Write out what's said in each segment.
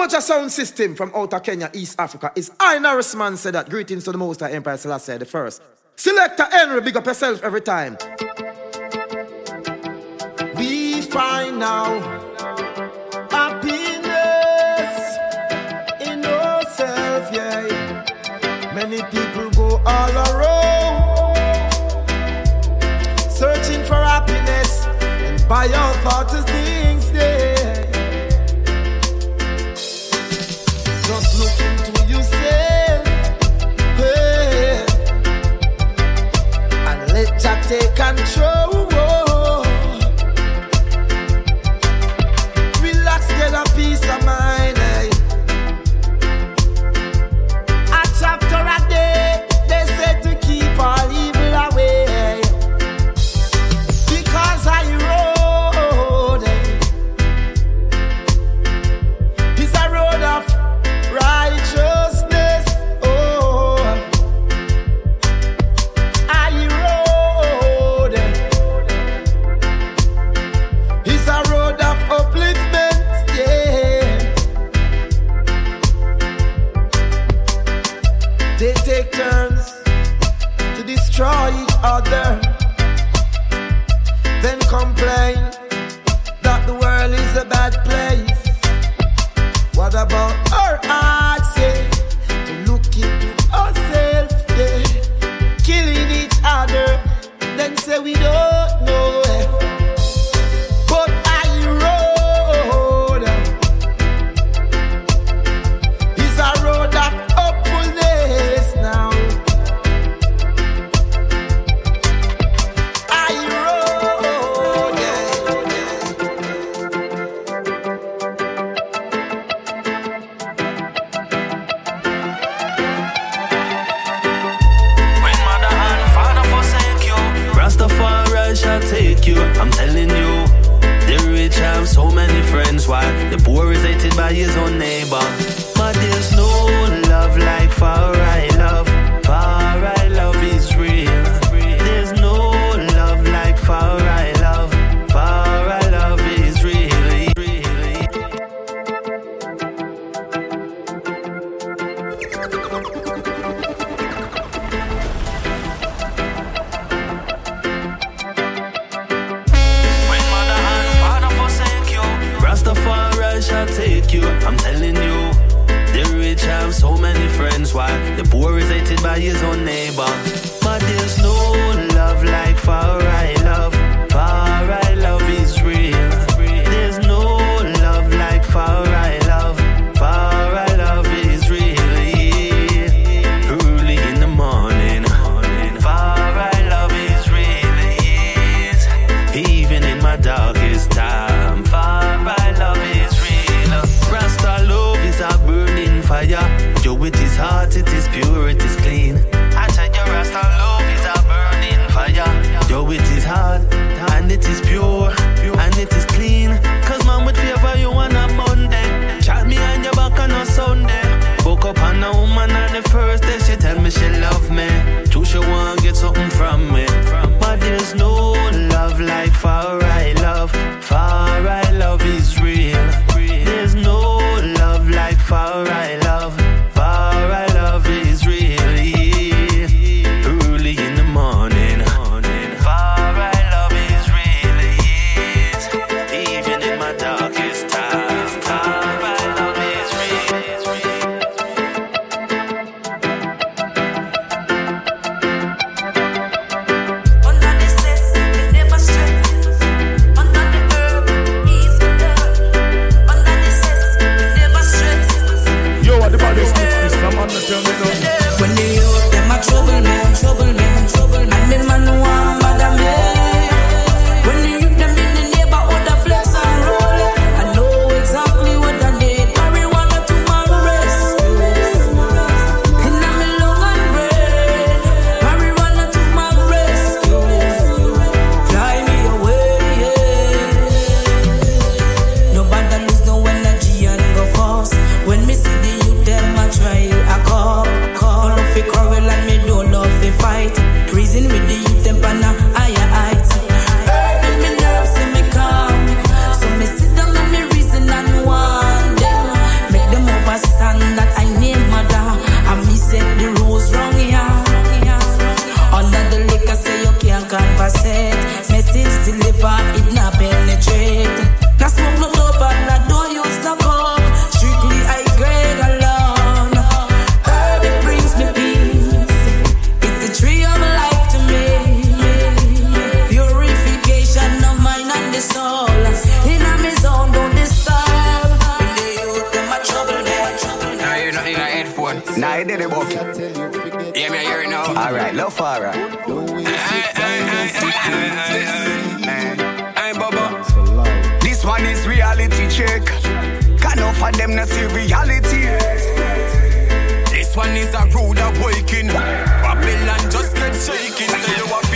much a sound system from outer Kenya, East Africa? It's I Norrisman said that. Greetings to the Most High Empire Selassie the first. Selector Henry, big up yourself every time. We find now happiness in ourselves, yeah. Many people go all around searching for happiness, and by all thoughts of things. They take turns to destroy each other, then complain that the world is a bad place. What about our eyes? is our neighbor. But there's no by his own name. Check. Can enough of them not see reality. This one is a rude awakening. Babylon just get shaking. So you have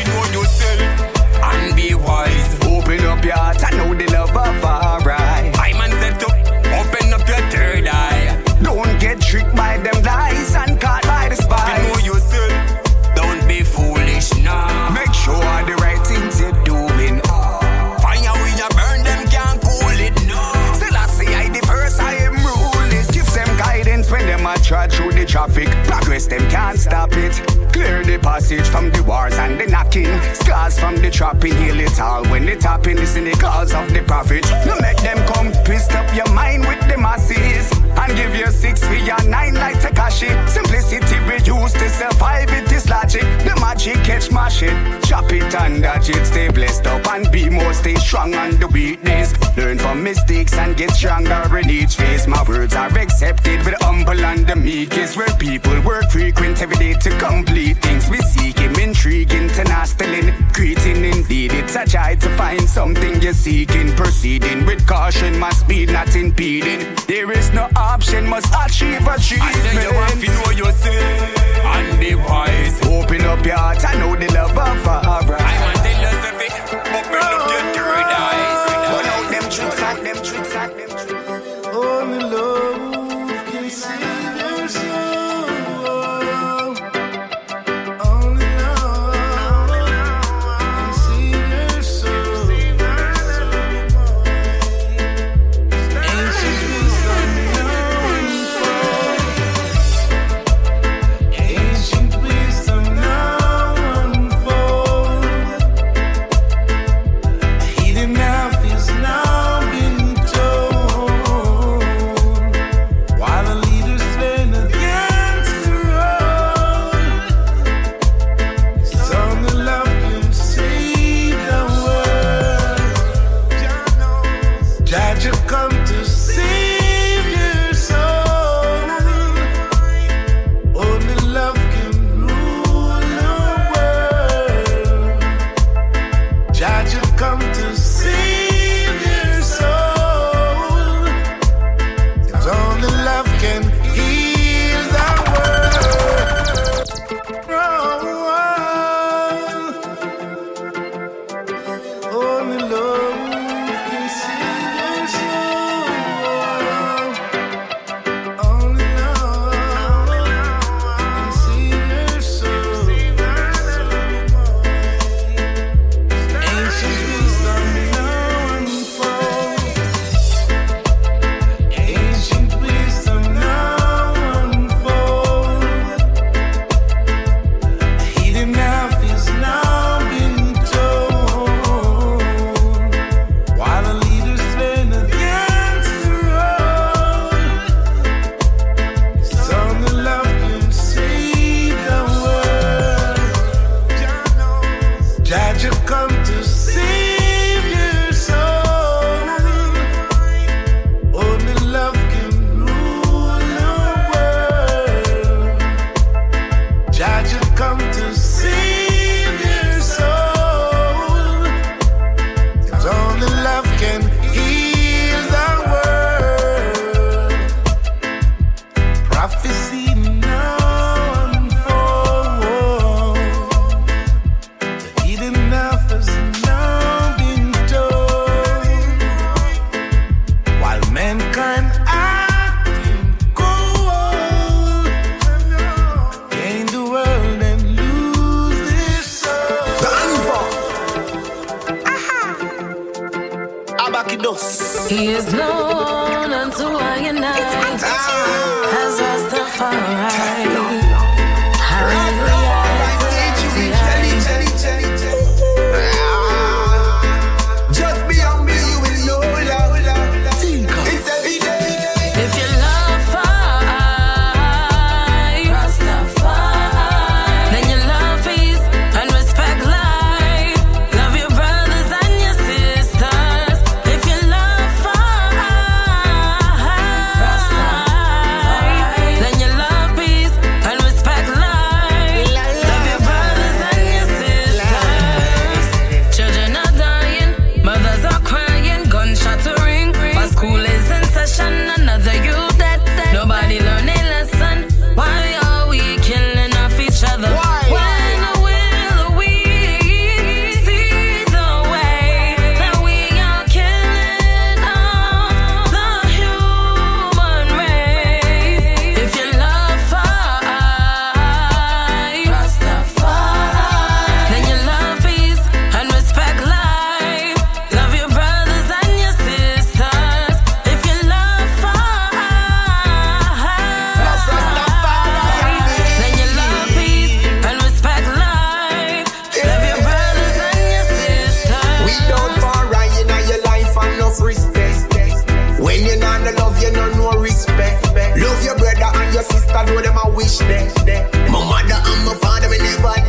use to survive it is logic. The magic catch my shit. Chop it and dodge it. Stay blessed up and be more. Stay strong on the weakness. Learn from mistakes and get stronger in each phase. My words are accepted with humble and the meekest. Where people work frequent every day to complete things. We seek him intriguing, tenacity, greeting indeed. It's a joy to find something you're seeking. Proceeding with caution, my speed not impeding. There is no option, must achieve achievement. I say you have to know yourself be wise. Open up your heart, I know the love of I I know them I wish they. My mother and my father, me never had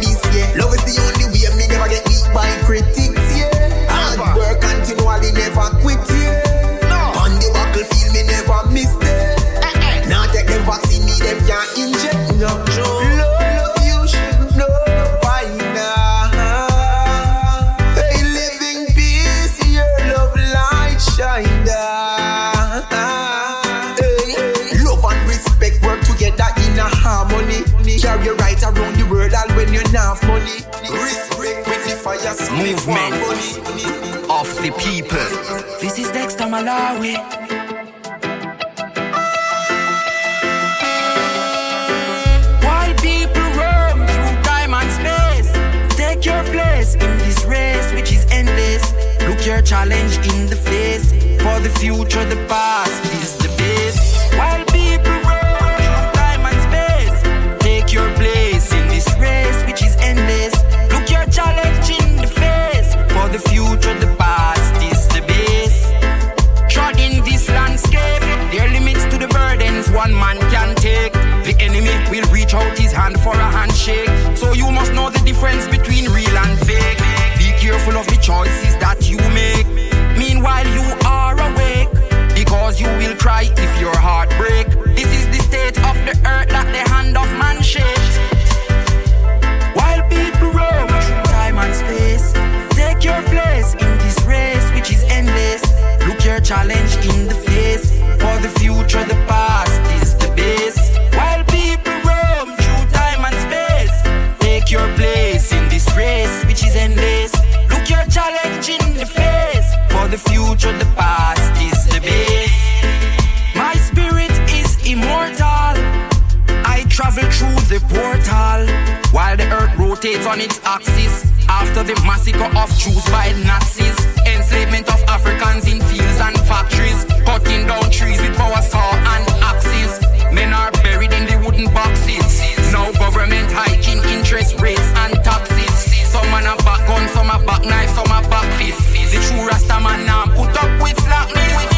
voice of the people. This is Dexter Malawi. While people roam through time and space, take your place in this race which is endless. Look your challenge in the face. For the future, the past is through the portal while the earth rotates on its axis. After the massacre of Jews by Nazis, enslavement of Africans in fields and factories, cutting down trees with power saw and axes. Men are buried in the wooden boxes. Now government hiking interest rates and taxes. Some man a back gun, some a back knife, some a back fist. The true Rastaman now put up with slackness.